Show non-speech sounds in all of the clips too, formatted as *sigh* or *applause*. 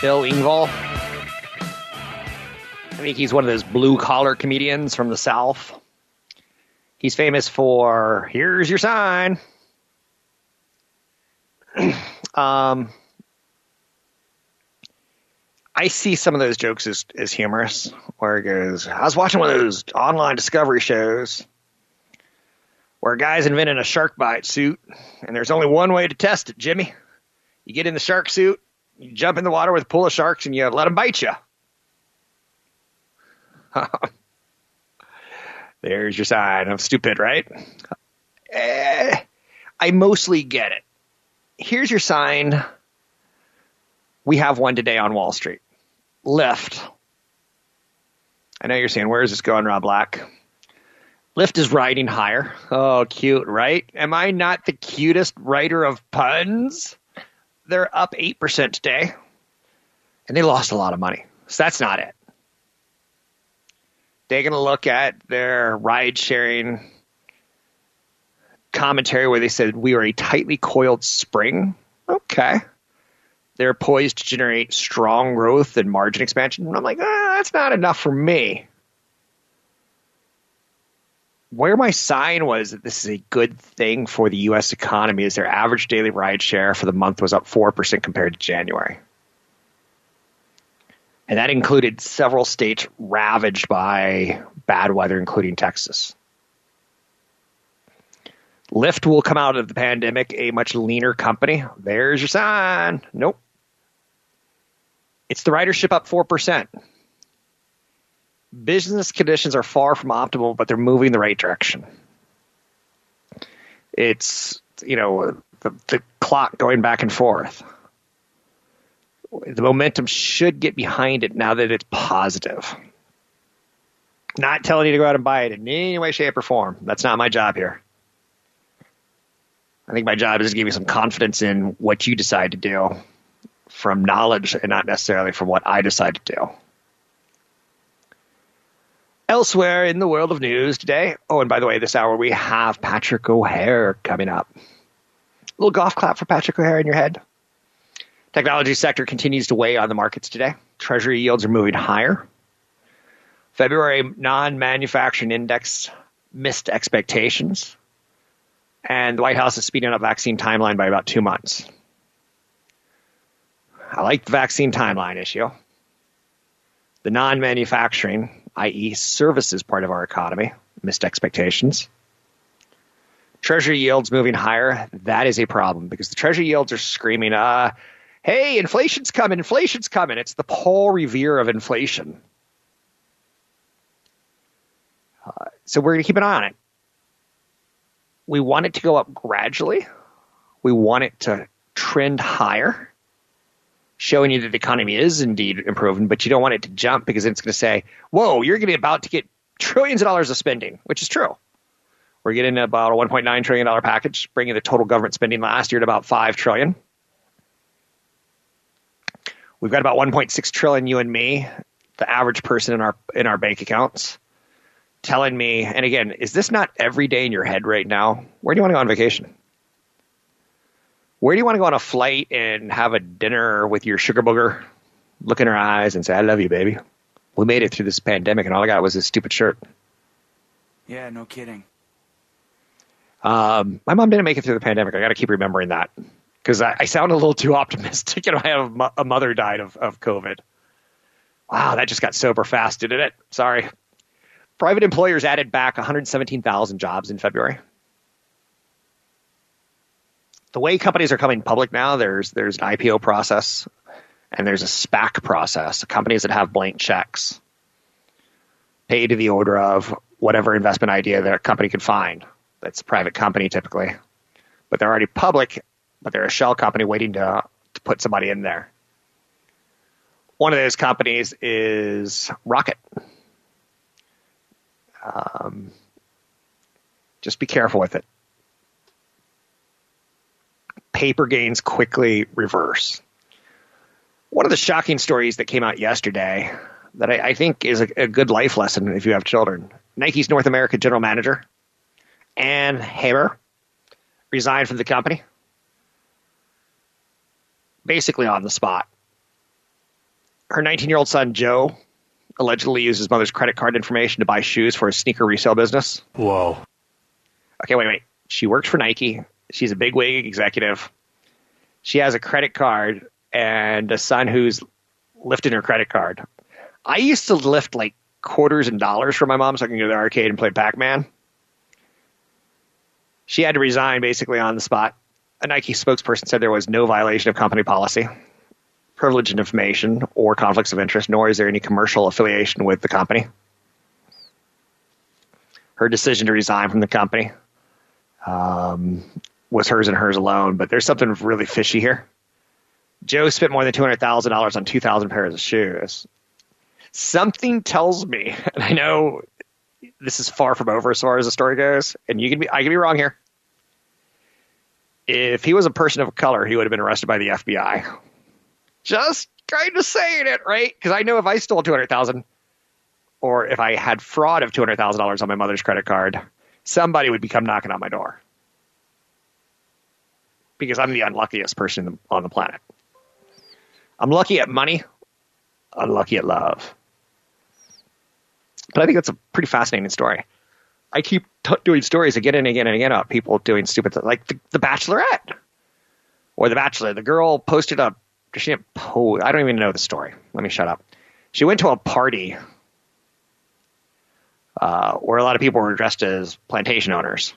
Bill Engvall. I think he's one of those blue collar comedians from the South. He's famous for "Here's your sign." *clears throat* um, I see some of those jokes as, as humorous, where it goes, I was watching one of those online discovery shows where a guy's inventing a shark bite suit, and there's only one way to test it, Jimmy. You get in the shark suit, you jump in the water with a pool of sharks and you let them bite you. *laughs* There's your sign of stupid, right? Eh, I mostly get it. Here's your sign. We have one today on Wall Street. Lyft. I know you're saying, where is this going, Rob Black? Lyft is riding higher. Oh, cute, right? Am I not the cutest writer of puns? They're up 8% today, and they lost a lot of money. So that's not it. Taking a look at their ride sharing commentary where they said we are a tightly coiled spring. Okay. They're poised to generate strong growth and margin expansion. And I'm like, ah, that's not enough for me where my sign was that this is a good thing for the U.S. economy is their average daily ride share for the month was up 4% compared to January. And that included several states ravaged by bad weather, including Texas. Lyft will come out of the pandemic a much leaner company. There's your sign. Nope. It's the ridership up 4% business conditions are far from optimal, but they're moving in the right direction. It's, you know, the, the clock going back and forth. The momentum should get behind it now that it's positive. Not telling you to go out and buy it in any way, shape, or form. That's not my job here. I think my job is to give you some confidence in what you decide to do from knowledge and not necessarily from what I decide to do. Elsewhere in the world of news today, oh, and by the way, this hour we have Patrick O'Hare coming up. A little golf clap for Patrick O'Hare in your head. Technology sector continues to weigh on the markets today. Treasury yields are moving higher. February non-manufacturing index missed expectations. And the White House is speeding up vaccine timeline by about two months. I like the vaccine timeline issue. The non-manufacturing i.e., services part of our economy, missed expectations. Treasury yields moving higher, that is a problem because the Treasury yields are screaming, uh, hey, inflation's coming, inflation's coming. It's the Paul Revere of inflation. Uh, so we're going to keep an eye on it. we want it to go up gradually. We want it to trend higher, showing you that the economy is indeed improving, but you don't want it to jump because it's going to say, whoa, you're going to be about to get trillions of dollars of spending, which is true. We're getting about a $1.9 trillion package, bringing the total government spending last year to about 5 trillion. We've got about 1.6 trillion, you and me, the average person in our in our bank accounts, telling me. And again, is this not every day in your head right now? Where do you want to go on vacation? Where do you want to go on a flight and have a dinner with your sugar booger, look in her eyes and say, "I love you, baby." We made it through this pandemic, and all I got was this stupid shirt. Yeah, no kidding. Um, my mom didn't make it through the pandemic. I got to keep remembering that because I, I, sound a little too optimistic. *laughs* You know, I have a, a mother died of, of COVID. Wow, that just got sober fast, didn't it? Sorry. Private employers added back 117,000 jobs in February. The way companies are coming public now, there's there's an IPO process and there's a SPAC process. Companies that have blank checks pay to the order of whatever investment idea their company can find. That's a private company typically, but they're already public but they're a shell company waiting to, to put somebody in there. One of those companies is Rocket. Um, just be careful with it. Paper gains quickly reverse. One of the shocking stories that came out yesterday that I, I think is a, a, good life lesson if you have children. Nike's North America general manager, Ann Hebert, resigned from the company basically on the spot. Her 19 year old son, Joe, allegedly used his mother's credit card information to buy shoes for a sneaker resale business. Whoa. Okay, wait, wait. She worked for Nike. She's a big wig executive. She has a credit card and a son who's lifting her credit card. I used to lift like quarters and dollars for my mom so I can go to the arcade and play Pac Man. She had to resign basically on the spot a Nike spokesperson said there was no violation of company policy, privileged information, or conflicts of interest, nor is there any commercial affiliation with the company. Her decision to resign from the company um, was hers and hers alone, but there's something really fishy here. Joe spent more than $200,000 on 2,000 pairs of shoes. Something tells me, *laughs* and I know this is far from over as far as the story goes, and you can be, I can be wrong here if he was a person of color, he would have been arrested by the FBI. Just kind of saying it, right? Because I know if I stole two hundred thousand, or if I had fraud of two hundred thousand dollars on my mother's credit card, somebody would become knocking on my door because I'm the unluckiest person on the planet. I'm lucky at money, unlucky at love. But I think that's a pretty fascinating story. I keep t- doing stories again and again and again about people doing stupid things, like the, the Bachelorette or the Bachelor. The girl posted a she didn't post. I don't even know the story. Let me shut up. She went to a party uh, where a lot of people were dressed as plantation owners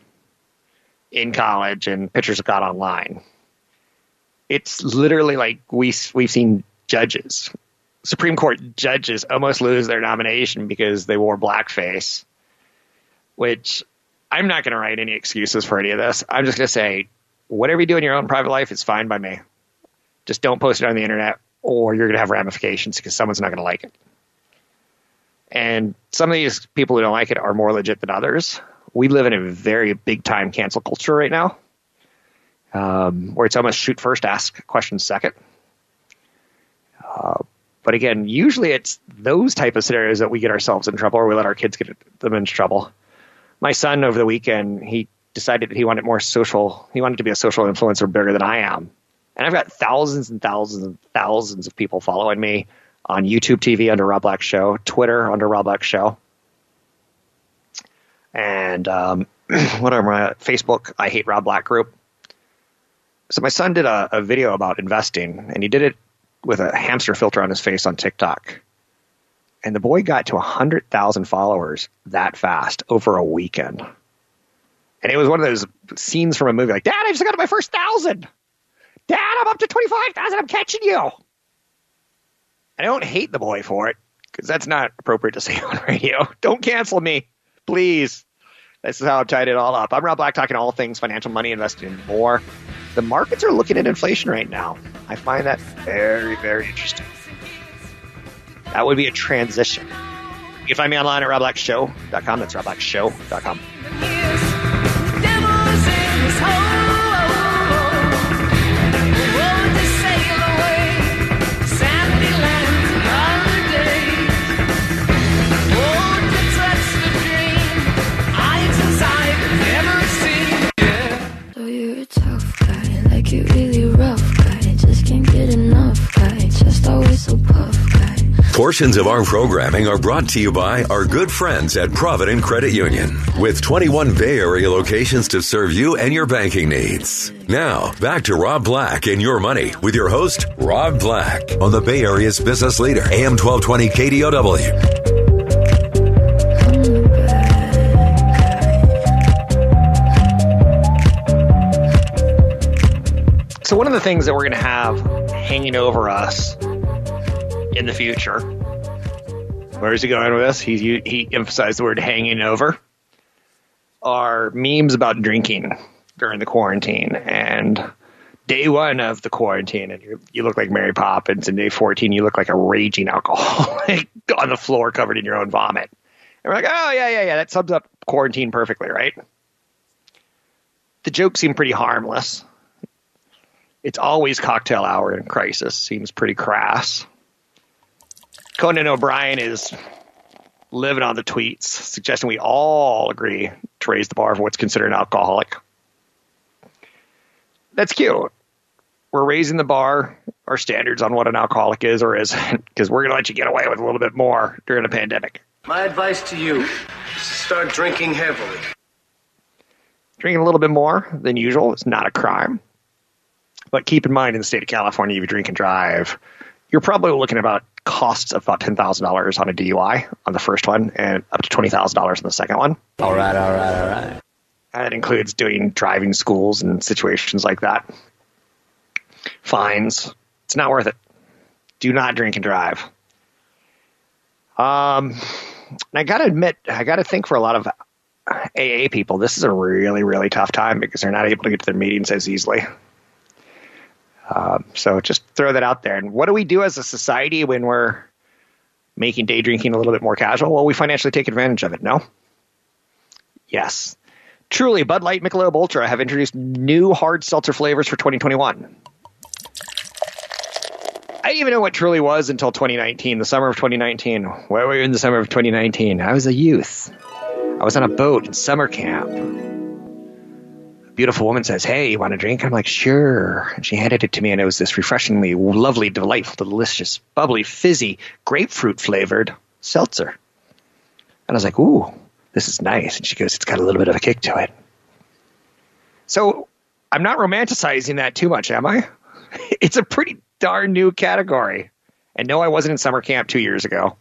in college, and pictures got online. It's literally like we we've seen judges, Supreme Court judges, almost lose their nomination because they wore blackface which I'm not going to write any excuses for any of this. I'm just going to say, whatever you do in your own private life is fine by me. Just don't post it on the internet or you're going to have ramifications because someone's not going to like it. And some of these people who don't like it are more legit than others. We live in a very big time cancel culture right now, um, where it's almost shoot first, ask questions second. Uh, but again, usually it's those type of scenarios that we get ourselves in trouble, or we let our kids get them into trouble my son over the weekend, he decided that he wanted more social. He wanted to be a social influencer bigger than I am. And I've got thousands and thousands and thousands of people following me on YouTube TV under Rob Black Show, Twitter under Rob Black Show, and um, *clears throat* whatever, Facebook, I Hate Rob Black group. So my son did a, a video about investing, and he did it with a hamster filter on his face on TikTok and the boy got to 100,000 followers that fast over a weekend. And it was one of those scenes from a movie like, Dad, I just got to my first thousand. Dad, I'm up to 25,000. I'm catching you. I don't hate the boy for it because that's not appropriate to say *laughs* on radio. Don't cancel me, please. This is how I've tied it all up. I'm Rob Black, talking all things financial, money, investing, and more. The markets are looking at inflation right now. I find that very, very interesting. That would be a transition. You can find me online at robblackshow.com. That's robblackshow.com. Portions of our programming are brought to you by our good friends at Provident Credit Union, with 21 Bay Area locations to serve you and your banking needs. Now, back to Rob Black and Your Money with your host, Rob Black, on the Bay Area's business leader, AM 1220 KDOW. So, one of the things that we're going to have hanging over us in the future, where is he going with this? He, he emphasized the word hanging over, are memes about drinking during the quarantine. And day one of the quarantine, and you, look like Mary Poppins, and day 14, you look like a raging alcoholic *laughs* on the floor covered in your own vomit. And we're like, oh, yeah, yeah, yeah, that sums up quarantine perfectly, right? The joke seemed pretty harmless it's always cocktail hour in crisis. Seems pretty crass. Conan O'Brien is living on the tweets, suggesting we all agree to raise the bar for what's considered an alcoholic. That's cute. We're raising the bar, our standards on what an alcoholic is or isn't, because we're going to let you get away with a little bit more during a pandemic. My advice to you is to start drinking heavily. Drinking a little bit more than usual is not a crime. But keep in mind, in the state of California, if you drink and drive, you're probably looking at about costs of about ten thousand dollars on a DUI on the first one, and up to twenty thousand dollars on the second one. All right, all right, all right. That includes doing driving schools and situations like that. Fines. It's not worth it. Do not drink and drive. Um, and I gotta admit, I gotta think for a lot of AA people, this is a really, really tough time because they're not able to get to their meetings as easily. Um, so just throw that out there. And what do we do as a society when we're making day drinking a little bit more casual? Well, we financially take advantage of it. No? Yes. Truly, Bud Light, Michelob Ultra have introduced new hard seltzer flavors for 2021. I didn't even know what Truly was until 2019, the summer of 2019. Where were you in the summer of 2019? I was a youth. I was on a boat in summer camp beautiful woman says, Hey, you want a drink? I'm like, Sure. And she handed it to me, and it was this refreshingly lovely, delightful, delicious, bubbly, fizzy, grapefruit flavored seltzer. And I was like, Ooh, this is nice. And she goes, It's got a little bit of a kick to it. So I'm not romanticizing that too much, am I? *laughs* It's a pretty darn new category. And no, I wasn't in summer camp two years ago,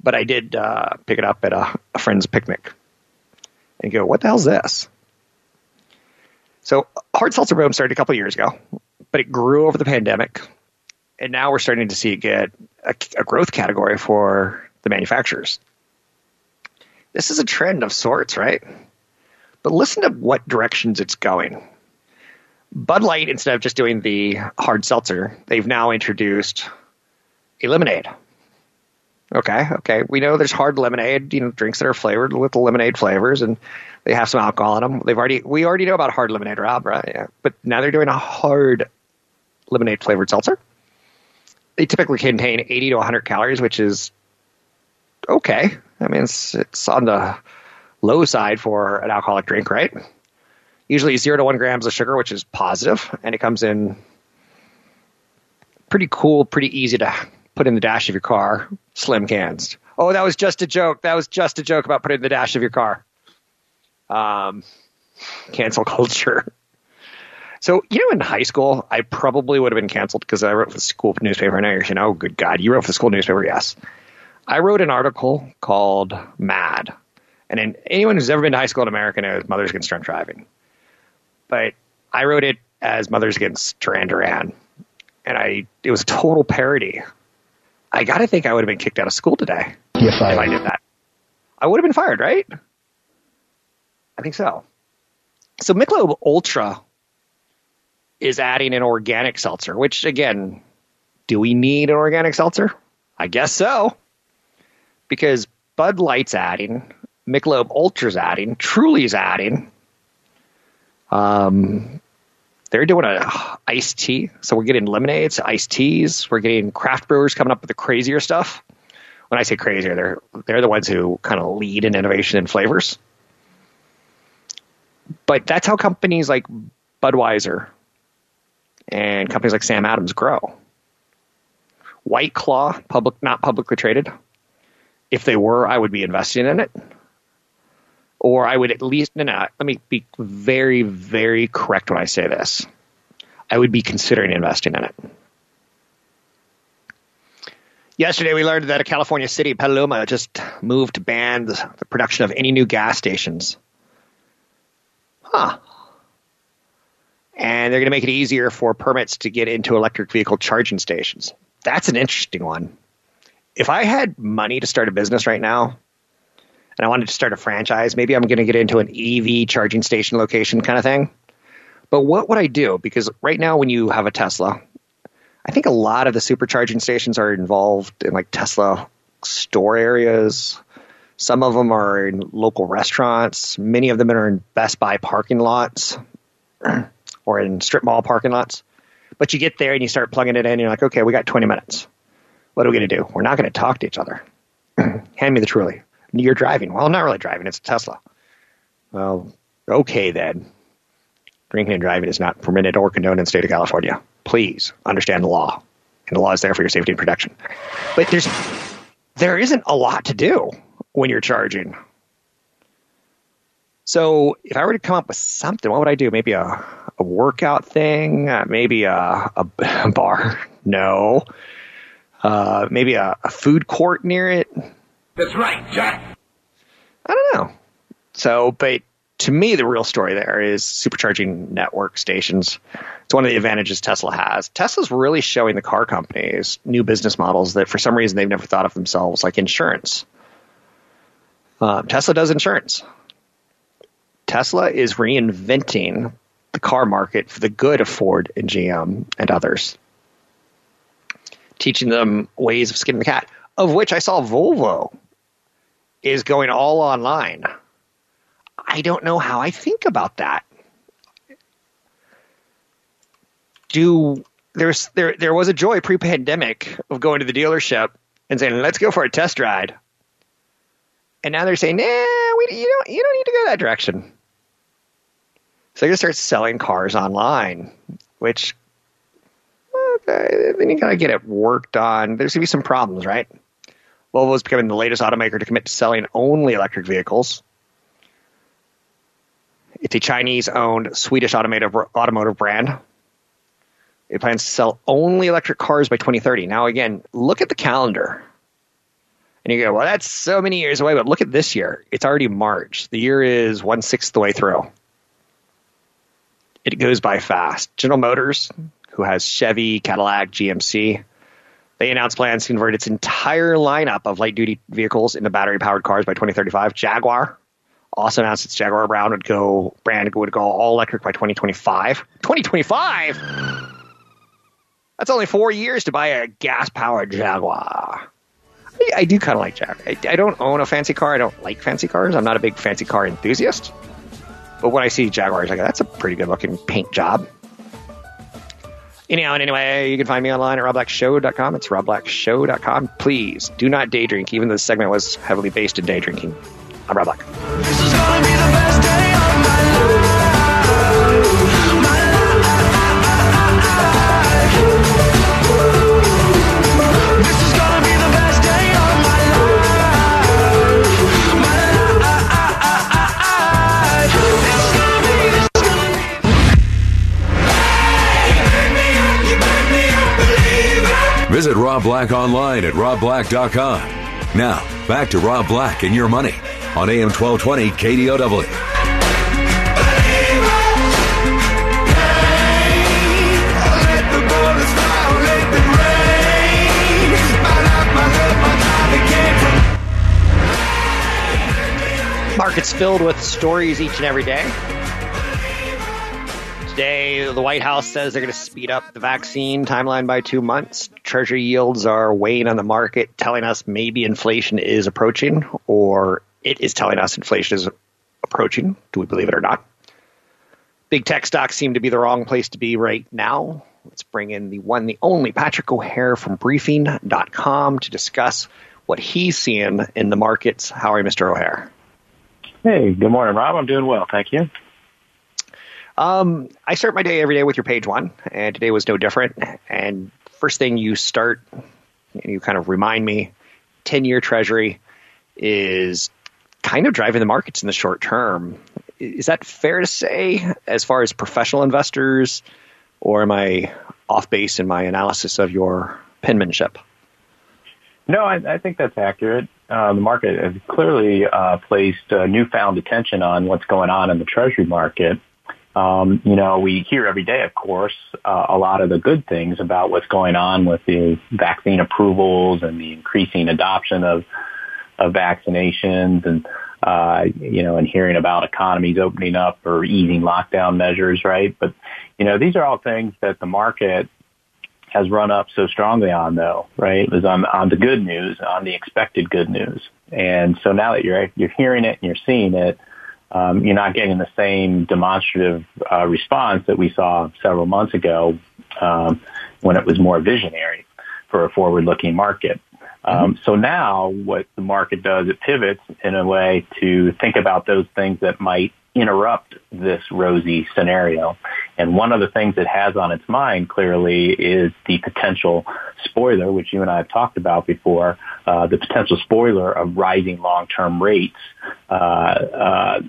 but I did uh, pick it up at a, a friend's picnic and go, What the hell's this? So hard seltzer boom started a couple years ago, but it grew over the pandemic, and now we're starting to see it get a, a growth category for the manufacturers. This is a trend of sorts, right? But listen to what directions it's going. Bud Light, instead of just doing the hard seltzer, they've now introduced a lemonade. Okay, okay. We know there's hard lemonade, you know, drinks that are flavored with lemonade flavors, and they have some alcohol in them. They've already we already know about hard lemonade, Rob, right? Yeah. But now they're doing a hard lemonade flavored seltzer. They typically contain 80 to 100 calories, which is okay. I mean, it's it's on the low side for an alcoholic drink, right? Usually zero to one grams of sugar, which is positive, and it comes in pretty cool, pretty easy to put in the dash of your car. Slim cans. Oh, that was just a joke. That was just a joke about putting in the dash of your car. Um, cancel culture. So, you know, in high school, I probably would have been canceled because I wrote for the school newspaper. And I you know, good God, you wrote for the school newspaper? Yes. I wrote an article called Mad. And anyone who's ever been to high school in America knows Mothers Against Drunk Driving. But I wrote it as Mothers Against Duran Duran. And I, it was a total parody. I got to think I would have been kicked out of school today if I did that. I would have been fired, right? I think so. So Michelob Ultra is adding an organic seltzer, which again, do we need an organic seltzer? I guess so. Because Bud Light's adding, Michelob Ultra's adding, Truly's adding. Um, they're doing a iced tea, so we're getting lemonades, iced teas. We're getting craft brewers coming up with the crazier stuff. When I say crazier, they're they're the ones who kind of lead in innovation and flavors. But that's how companies like Budweiser and companies like Sam Adams grow. White Claw, public not publicly traded. If they were, I would be investing in it. Or I would at least no, no, let me be very, very correct when I say this. I would be considering investing in it. Yesterday, we learned that a California city, Petaluma, just moved to ban the, the production of any new gas stations. Huh. And they're going to make it easier for permits to get into electric vehicle charging stations. That's an interesting one. If I had money to start a business right now, and I wanted to start a franchise, maybe I'm going to get into an EV charging station location kind of thing. But what would I do? Because right now, when you have a Tesla, I think a lot of the supercharging stations are involved in like Tesla store areas. Some of them are in local restaurants. Many of them are in Best Buy parking lots *clears throat* or in strip mall parking lots. But you get there and you start plugging it in. And you're like, okay, we got 20 minutes. What are we going to do? We're not going to talk to each other. *clears throat* Hand me the truly. You're driving. Well, I'm not really driving. It's a Tesla. Well, okay then. Drinking and driving is not permitted or condoned in the state of California. Please understand the law. And the law is there for your safety and protection. But there's there isn't a lot to do when you're charging. So if I were to come up with something, what would I do? Maybe a, a workout thing? Uh, maybe a, a, bar? No. Uh, maybe a, a food court near it? That's right, Jack. I don't know. So, but to me, the real story there is supercharging network stations. It's one of the advantages Tesla has. Tesla's really showing the car companies new business models that for some reason they've never thought of themselves, like insurance. Um, Tesla does insurance. Tesla is reinventing the car market for the good of Ford and GM and others, teaching them ways of skinning the cat, of which I saw Volvo is going all online. I don't know how I think about that. Do there's there there was a joy pre-pandemic of going to the dealership and saying, "Let's go for a test ride," and now they're saying, "Nah, we, you don't you don't need to go that direction." So they're gonna start selling cars online, which okay, then you gotta get it worked on. There's gonna be some problems, right? Volvo is becoming the latest automaker to commit to selling only electric vehicles. It's a Chinese owned Swedish automotive, automotive brand. It plans to sell only electric cars by 2030. Now, again, look at the calendar. And you go, well, that's so many years away, but look at this year. It's already March. The year is one sixth the way through. It goes by fast. General Motors, who has Chevy, Cadillac, GMC, they announced plans to convert its entire lineup of light duty vehicles into battery powered cars by 2035. Jaguar also announced its Jaguar Brown would go brand would go all electric by 2025. 2025. That's only four years to buy a gas powered Jaguar. I, I do kind of like Jaguar. I, I don't own a fancy car. I don't like fancy cars. I'm not a big fancy car enthusiast. But when I see Jaguars, I go, that's a pretty good looking paint job. Anyhow, and anyway, you can find me online at robblackshow.com. It's robblackshow.com. Please do not day drink, even though this segment was heavily based in day drinking. I'm Rob Black. Visit Rob Black online at robblack.com. Now, back to Rob Black and your money on AM 1220 KDOW. Markets filled with stories each and every day. Today, the White House says they're going to speed up the vaccine timeline by two months. Treasury yields are weighing on the market, telling us maybe inflation is approaching, or it is telling us inflation is approaching. Do we believe it or not? Big tech stocks seem to be the wrong place to be right now. Let's bring in the one, the only Patrick O'Hare from briefing.com to discuss what he's seeing in the markets. How are you, Mr. O'Hare? Hey, good morning, Rob. I'm doing well. Thank you. Um, I start my day every day with your page one, and today was no different. And first thing you start, you kind of remind me, 10 year treasury is kind of driving the markets in the short term. Is that fair to say as far as professional investors, or am I off base in my analysis of your penmanship? No, I, I think that's accurate. Uh, the market has clearly uh, placed uh, newfound attention on what's going on in the treasury market. Um, you know, we hear every day, of course, uh, a lot of the good things about what's going on with the vaccine approvals and the increasing adoption of, of vaccinations and, uh, you know, and hearing about economies opening up or easing lockdown measures, right? But, you know, these are all things that the market has run up so strongly on though, right? It was on, on the good news, on the expected good news. And so now that you're, you're hearing it and you're seeing it, um, you're not getting the same demonstrative uh, response that we saw several months ago um, when it was more visionary for a forward-looking market. Um, mm-hmm. So now what the market does, it pivots in a way to think about those things that might interrupt this rosy scenario. And one of the things it has on its mind clearly is the potential spoiler, which you and I have talked about before, uh, the potential spoiler of rising long-term rates uh, uh,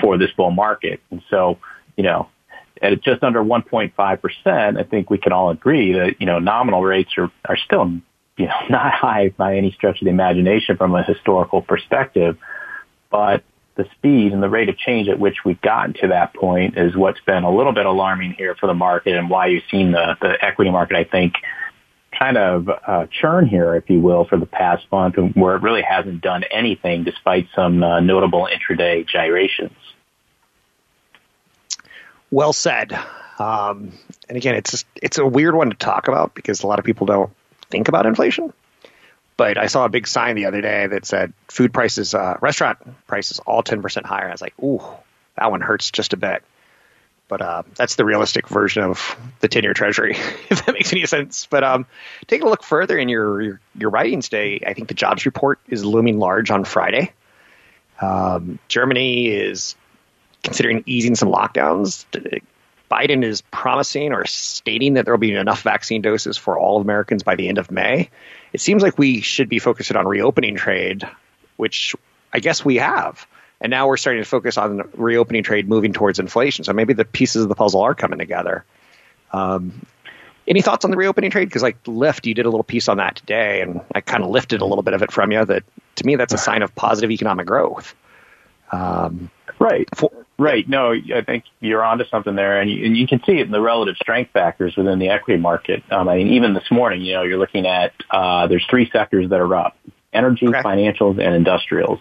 for this bull market. And so, you know, at just under 1.5%, I think we can all agree that, you know, nominal rates are, are still, you know, *laughs* not high by any stretch of the imagination from a historical perspective. But the speed and the rate of change at which we've gotten to that point is what's been a little bit alarming here for the market and why you've seen the, the equity market, I think, kind of uh, churn here, if you will, for the past month, where it really hasn't done anything despite some uh, notable intraday gyrations. Well said. Um, and again, it's just, it's a weird one to talk about because a lot of people don't think about inflation. But I saw a big sign the other day that said food prices, uh, restaurant prices, all 10% higher. I was like, ooh, that one hurts just a bit. But uh, that's the realistic version of the 10 year treasury, *laughs* if that makes any sense. But um, taking a look further in your, your, your writings day, I think the jobs report is looming large on Friday. Um, Germany is considering easing some lockdowns. Biden is promising or stating that there will be enough vaccine doses for all Americans by the end of May. It seems like we should be focusing on reopening trade, which I guess we have. And now we're starting to focus on reopening trade moving towards inflation. So maybe the pieces of the puzzle are coming together. Um, any thoughts on the reopening trade? Because like Lyft, you did a little piece on that today, and I kind of lifted a little bit of it from you. That to me, that's a sign of positive economic growth. Um, right. For, Right. No, I think you're onto something there, and you, and you can see it in the relative strength factors within the equity market. Um, I mean, even this morning, you know, you're looking at uh, there's three sectors that are up: energy, okay. financials, and industrials.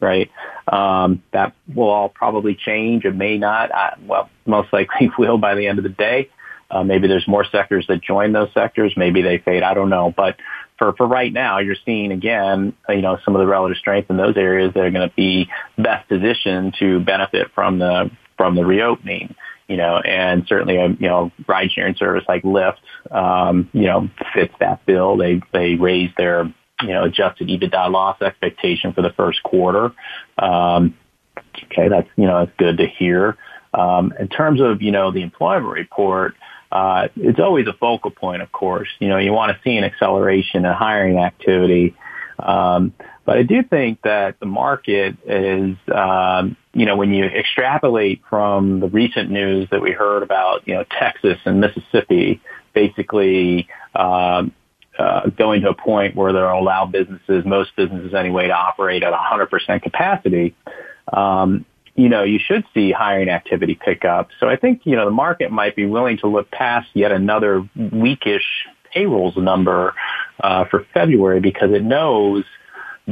Right. Um, that will all probably change. It may not. I, well, most likely *laughs* will by the end of the day. Uh, maybe there's more sectors that join those sectors. Maybe they fade. I don't know. But for, for right now, you're seeing again, you know, some of the relative strength in those areas that are going to be best positioned to benefit from the, from the reopening, you know, and certainly a, you know, ride sharing service like Lyft, um, you know, fits that bill. They, they raised their, you know, adjusted EBITDA loss expectation for the first quarter. Um, okay. That's, you know, that's good to hear. Um, in terms of, you know, the employment report, uh, it's always a focal point, of course. You know, you want to see an acceleration in hiring activity. Um, but I do think that the market is, um, you know, when you extrapolate from the recent news that we heard about, you know, Texas and Mississippi basically um, uh, going to a point where they'll allow businesses, most businesses anyway, to operate at 100% capacity. Um, you know, you should see hiring activity pick up. So I think, you know, the market might be willing to look past yet another weakish payrolls number uh, for February because it knows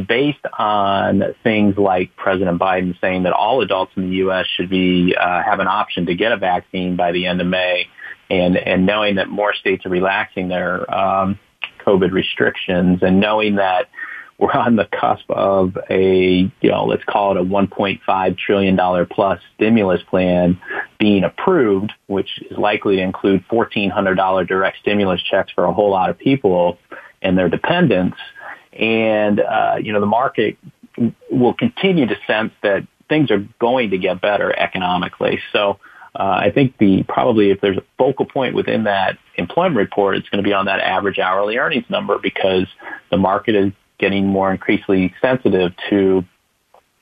based on things like President Biden saying that all adults in the U.S. should be uh, have an option to get a vaccine by the end of May, and and knowing that more states are relaxing their um, COVID restrictions, and knowing that we're on the cusp of a, you know, let's call it a $1.5 trillion plus stimulus plan being approved, which is likely to include $1,400 direct stimulus checks for a whole lot of people and their dependents. And, uh, you know, the market will continue to sense that things are going to get better economically. So, uh, I think the probably if there's a focal point within that employment report, it's going to be on that average hourly earnings number because the market is getting more increasingly sensitive to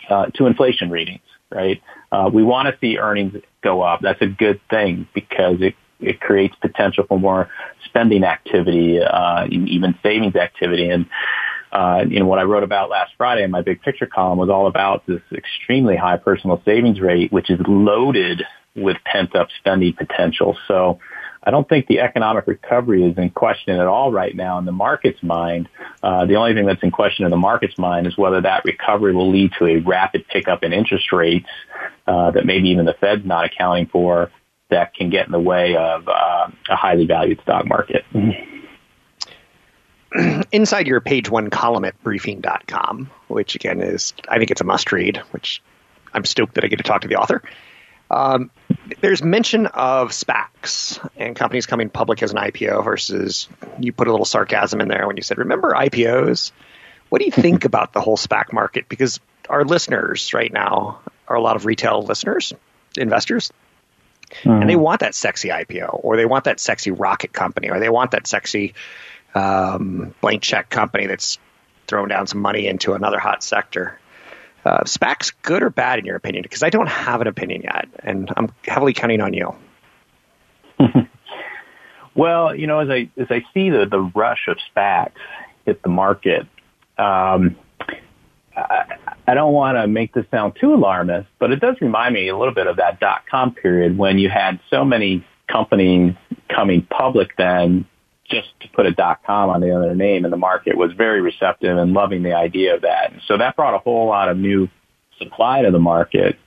uh, to inflation readings. Right? Uh, we want to see earnings go up. That's a good thing because it it creates potential for more spending activity, uh, even savings activity, and. Uh, you know, what I wrote about last Friday in my big picture column was all about this extremely high personal savings rate, which is loaded with pent up spending potential. So I don't think the economic recovery is in question at all right now in the market's mind. Uh, the only thing that's in question in the market's mind is whether that recovery will lead to a rapid pickup in interest rates uh, that maybe even the Fed's not accounting for that can get in the way of uh, a highly valued stock market. *clears throat* Inside your page one column at briefing.com, which again is, I think it's a must read, which I'm stoked that I get to talk to the author. Um, there's mention of SPACs and companies coming public as an IPO versus you put a little sarcasm in there when you said, remember IPOs? What do you think *laughs* about the whole SPAC market? Because our listeners right now are a lot of retail listeners, investors, mm-hmm. and they want that sexy IPO or they want that sexy rocket company or they want that sexy um, blank check company that's throwing down some money into another hot sector. Uh, SPACs good or bad in your opinion? Because I don't have an opinion yet, and I'm heavily counting on you. *laughs* well, you know, as I as I see the the rush of SPACs hit the market, um, I, I don't want to make this sound too alarmist, but it does remind me a little bit of that dot com period when you had so many companies coming public then just to put a dot com on the their name, and the market was very receptive and loving the idea of that. And so that brought a whole lot of new supply to the market.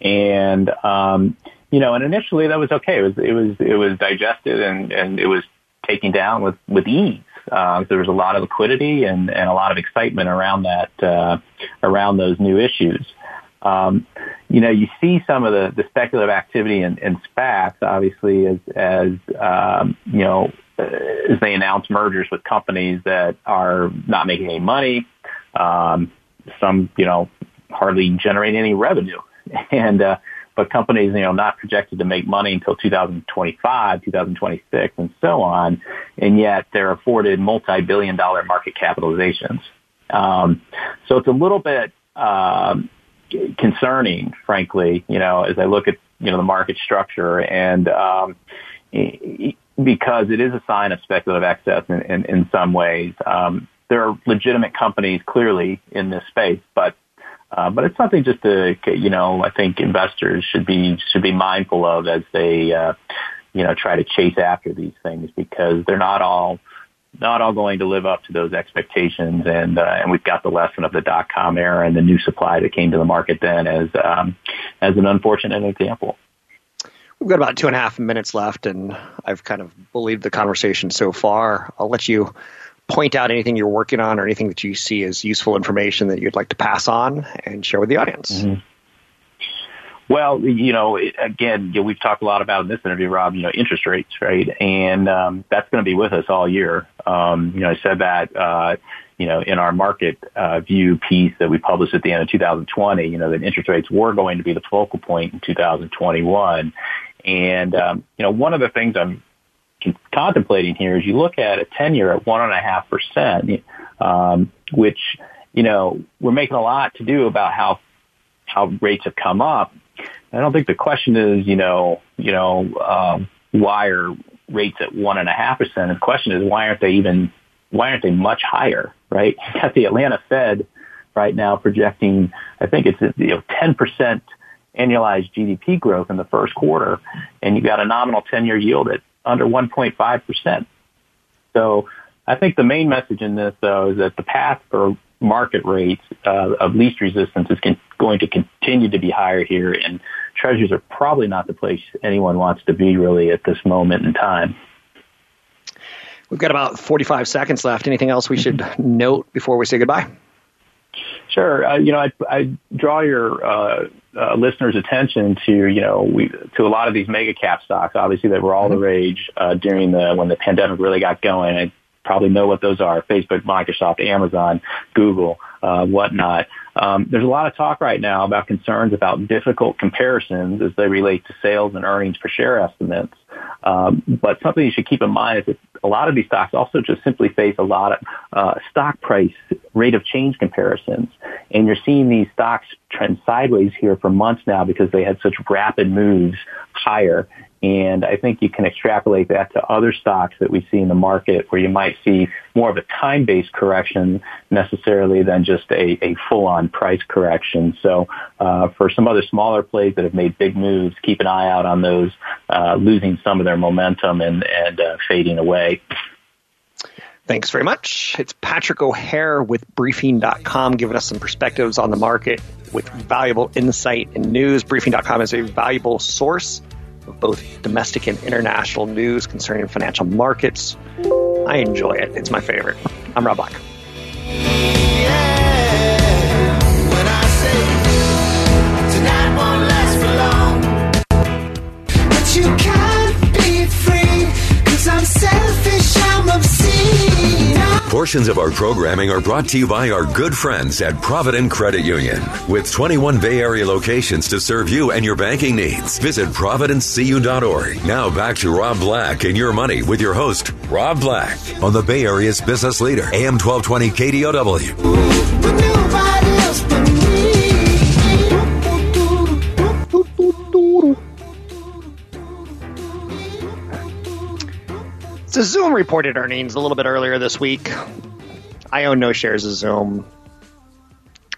And um, you know, and initially that was okay. It was it was it was digested and and it was taken down with with ease. Uh, there was a lot of liquidity and, and a lot of excitement around that uh, around those new issues. Um, you know, you see some of the, the speculative activity in, in SPACs, obviously, as, as um, you know, as they announce mergers with companies that are not making any money, um, some, you know, hardly generate any revenue. *laughs* And, uh, but companies, you know, not projected to make money until 2025, 2026, and so on. And yet they're afforded multi-billion dollar market capitalizations. Um, so it's a little bit, um, concerning, frankly, you know, as I look at, you know, the market structure and, um, because it is a sign of speculative excess in, in, in some ways. Um, there are legitimate companies clearly in this space, but uh, but it's something just to you know I think investors should be should be mindful of as they uh, you know try to chase after these things because they're not all not all going to live up to those expectations and uh, and we've got the lesson of the dot com era and the new supply that came to the market then as um, as an unfortunate example. We've got about two and a half minutes left, and I've kind of believed the conversation so far. I'll let you point out anything you're working on or anything that you see as useful information that you'd like to pass on and share with the audience. Mm-hmm. Well, you know, again, you know, we've talked a lot about in this interview, Rob, you know, interest rates, right? And um, that's going to be with us all year. Um, you know, I said that, uh, you know, in our market uh, view piece that we published at the end of 2020, you know, that interest rates were going to be the focal point in 2021. And, um, you know, one of the things I'm contemplating here is you look at a 10 year at one and a half percent, um, which, you know, we're making a lot to do about how, how rates have come up. I don't think the question is, you know, you know, um, why are rates at one and a half percent? The question is, why aren't they even, why aren't they much higher, right? *laughs* You got the Atlanta Fed right now projecting, I think it's, you know, 10% annualized GDP growth in the first quarter, and you got a nominal 10-year yield at under 1.5%. So I think the main message in this, though, is that the path for market rates uh, of least resistance is con- going to continue to be higher here, and treasuries are probably not the place anyone wants to be really at this moment in time. We've got about 45 seconds left. Anything else we should *laughs* note before we say goodbye? Sure. Uh, you know, I, I draw your uh, uh, listeners' attention to you know we to a lot of these mega cap stocks. Obviously, that were all the mm-hmm. rage uh, during the when the pandemic really got going. I probably know what those are: Facebook, Microsoft, Amazon, Google, uh, whatnot. Um, there's a lot of talk right now about concerns about difficult comparisons as they relate to sales and earnings per share estimates. Um, but something you should keep in mind is that a lot of these stocks also just simply face a lot of uh, stock price rate of change comparisons. And you're seeing these stocks trend sideways here for months now because they had such rapid moves higher. And I think you can extrapolate that to other stocks that we see in the market where you might see more of a time-based correction necessarily than just a, a full-on price correction. So uh, for some other smaller plays that have made big moves, keep an eye out on those uh, losing some of their momentum and, and uh, fading away. Thanks very much. It's Patrick O'Hare with Briefing.com giving us some perspectives on the market with valuable insight and news. Briefing.com is a valuable source of both domestic and international news concerning financial markets. I enjoy it. It's my favorite. I'm Rob Black. Portions of our programming are brought to you by our good friends at Provident Credit Union. With 21 Bay Area locations to serve you and your banking needs, visit providentcu.org. Now back to Rob Black and your money with your host, Rob Black, on the Bay Area's business leader, AM 1220 KDOW. So Zoom reported earnings a little bit earlier this week. I own no shares of Zoom,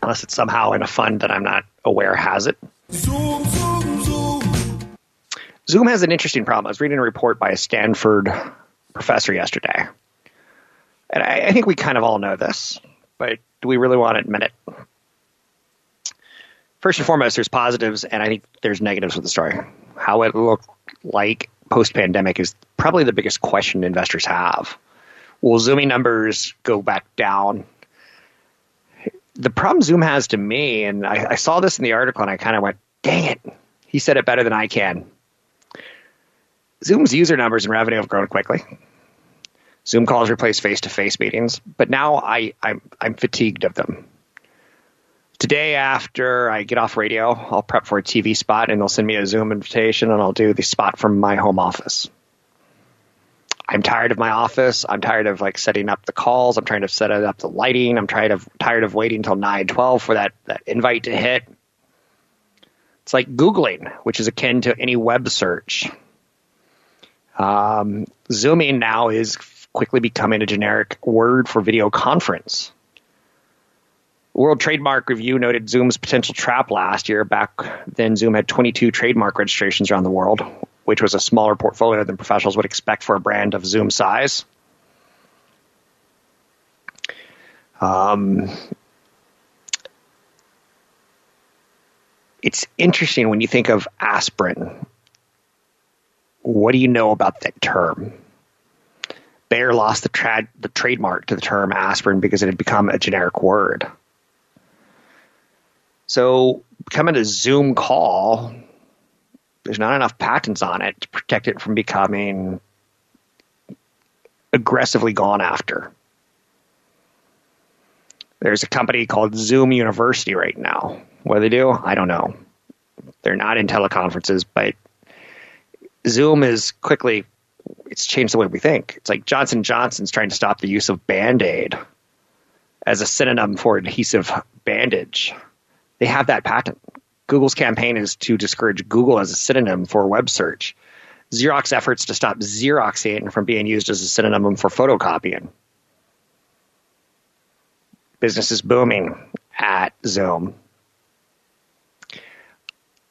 unless it's somehow in a fund that I'm not aware has it. Zoom, zoom, zoom. Zoom has an interesting problem. I was reading a report by a Stanford professor yesterday. And I, I think we kind of all know this, but do we really want to admit it? First and foremost, there's positives, and I think there's negatives with the story. How it looked like post pandemic is probably the biggest question investors have. Will Zooming numbers go back down? The problem Zoom has to me, and I, I saw this in the article and I kind of went, dang it, he said it better than I can. Zoom's user numbers and revenue have grown quickly. Zoom calls replace face to face meetings, but now I, I'm, I'm fatigued of them today after I get off radio, I'll prep for a TV spot and they'll send me a Zoom invitation and I'll do the spot from my home office. I'm tired of my office. I'm tired of like setting up the calls. I'm trying to set up the lighting. I'm tired of tired of waiting until 9:12 for that that invite to hit. It's like Googling, which is akin to any web search. Um, Zooming now is quickly becoming a generic word for video conference. World Trademark Review noted Zoom's potential trap last year. Back then, Zoom had 22 trademark registrations around the world, which was a smaller portfolio than professionals would expect for a brand of Zoom size. Um, it's interesting when you think of aspirin. What do you know about that term? Bayer lost the, tra- the trademark to the term aspirin because it had become a generic word. So becoming a Zoom call, there's not enough patents on it to protect it from becoming aggressively gone after. There's a company called Zoom University right now. What do they do? I don't know. They're not in teleconferences, but Zoom is quickly it's changed the way we think. It's like Johnson Johnson's trying to stop the use of Band-Aid as a synonym for adhesive bandage. They have that patent. Google's campaign is to discourage Google as a synonym for web search. Xerox efforts to stop Xeroxing from being used as a synonym for photocopying. Business is booming at Zoom.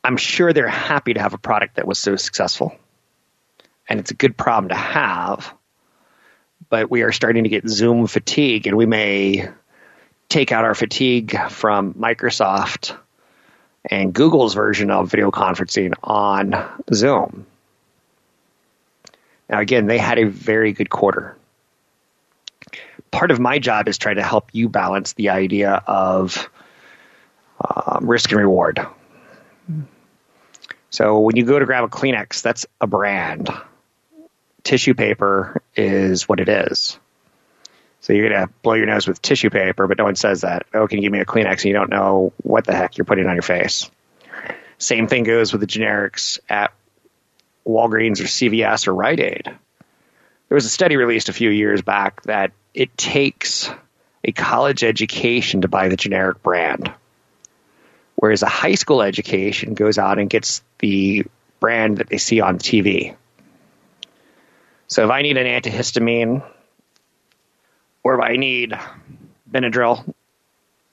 I'm sure they're happy to have a product that was so successful. And it's a good problem to have. But we are starting to get Zoom fatigue, and we may take out our fatigue from Microsoft and Google's version of video conferencing on Zoom. Now, again, they had a very good quarter. Part of my job is trying to help you balance the idea of um, risk and reward. So when you go to grab a Kleenex, that's a brand. Tissue paper is what it is. So you're gonna blow your nose with tissue paper, but no one says that. Oh, can you give me a Kleenex? And you don't know what the heck you're putting on your face. Same thing goes with the generics at Walgreens or CVS or Rite Aid. There was a study released a few years back that it takes a college education to buy the generic brand, whereas a high school education goes out and gets the brand that they see on TV. So if I need an antihistamine if I need Benadryl,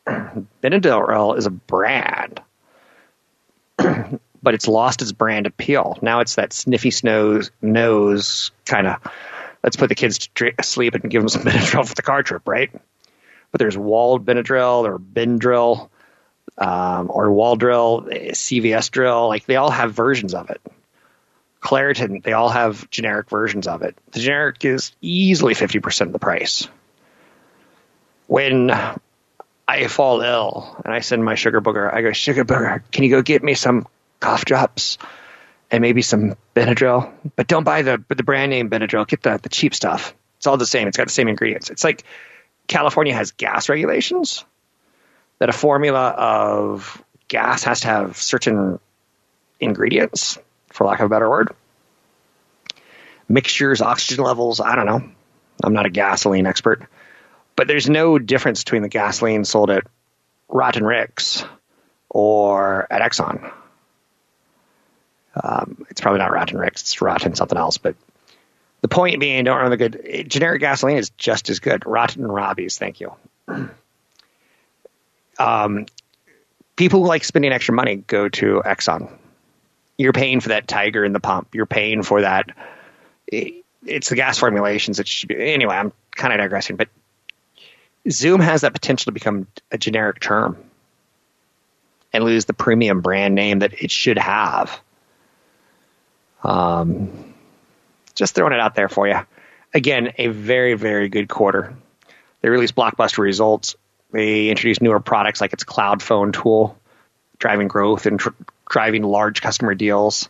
Benadryl is a brand, but it's lost its brand appeal. Now it's that sniffy nose, nose kind of. Let's put the kids to sleep and give them some *laughs* Benadryl for the car trip, right? But there's Wald Benadryl or Benadryl um, or Wal-Dryl, CVS drill. Like they all have versions of it. Claritin, they all have generic versions of it. The generic is easily 50% of the price. When I fall ill and I send my sugar booger, I go, Sugar booger, can you go get me some cough drops and maybe some Benadryl? But don't buy the the brand name Benadryl. Get the, the cheap stuff. It's all the same. It's got the same ingredients. It's like California has gas regulations that a formula of gas has to have certain ingredients, for lack of a better word. Mixtures, oxygen levels, I don't know. I'm not a gasoline expert. But there's no difference between the gasoline sold at Rotten Ricks or at Exxon. Um, it's probably not Rotten Ricks, it's Rotten something else. But the point being, don't run the good. Generic gasoline is just as good. Rotten Robbie's, thank you. *clears throat* Um, people who like spending extra money go to Exxon. You're paying for that Tiger in the pump. You're paying for that. It's the gas formulations that should be. Anyway, I'm kind of digressing, but Zoom has that potential to become a generic term and lose the premium brand name that it should have. Um, just throwing it out there for you. Again, a very, very good quarter. They released blockbuster results. They introduced newer products like its cloud phone tool, driving growth and tr- driving large customer deals.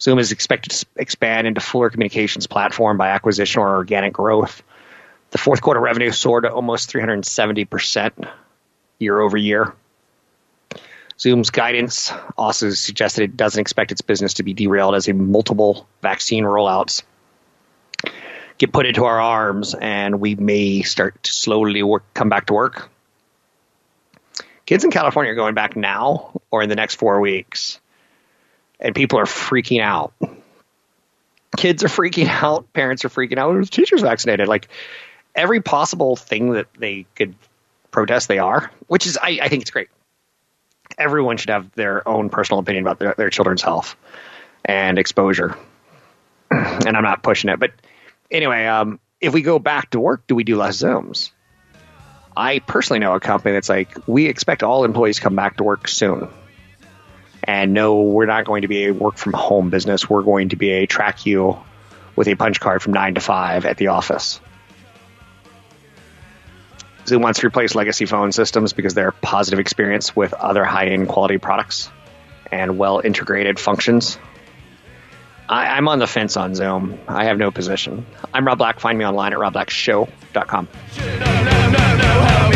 Zoom is expected to expand into fuller communications platform by acquisition or organic growth. The fourth quarter revenue soared to almost 370% year over year. Zoom's guidance also suggested it doesn't expect its business to be derailed as a multiple vaccine rollouts get put into our arms and we may start to slowly work, come back to work. Kids in California are going back now or in the next four weeks, and people are freaking out. Kids are freaking *laughs* out. Parents are freaking out. Teachers vaccinated. Like every possible thing that they could protest, they are, which is, I, I think it's great. Everyone should have their own personal opinion about their, their children's health and exposure. *clears throat* and I'm not pushing it. But anyway, um, if we go back to work, do we do less Zooms? I personally know a company that's like, we expect all employees to come back to work soon. And no, we're not going to be a work from home business. We're going to be a track you with a punch card from nine to five at the office. Zoom wants to replace legacy phone systems because they're positive experience with other high end quality products and well integrated functions. I, am on the fence on Zoom. I have no position. I'm Rob Black. Find me online at robblackshow.com. Three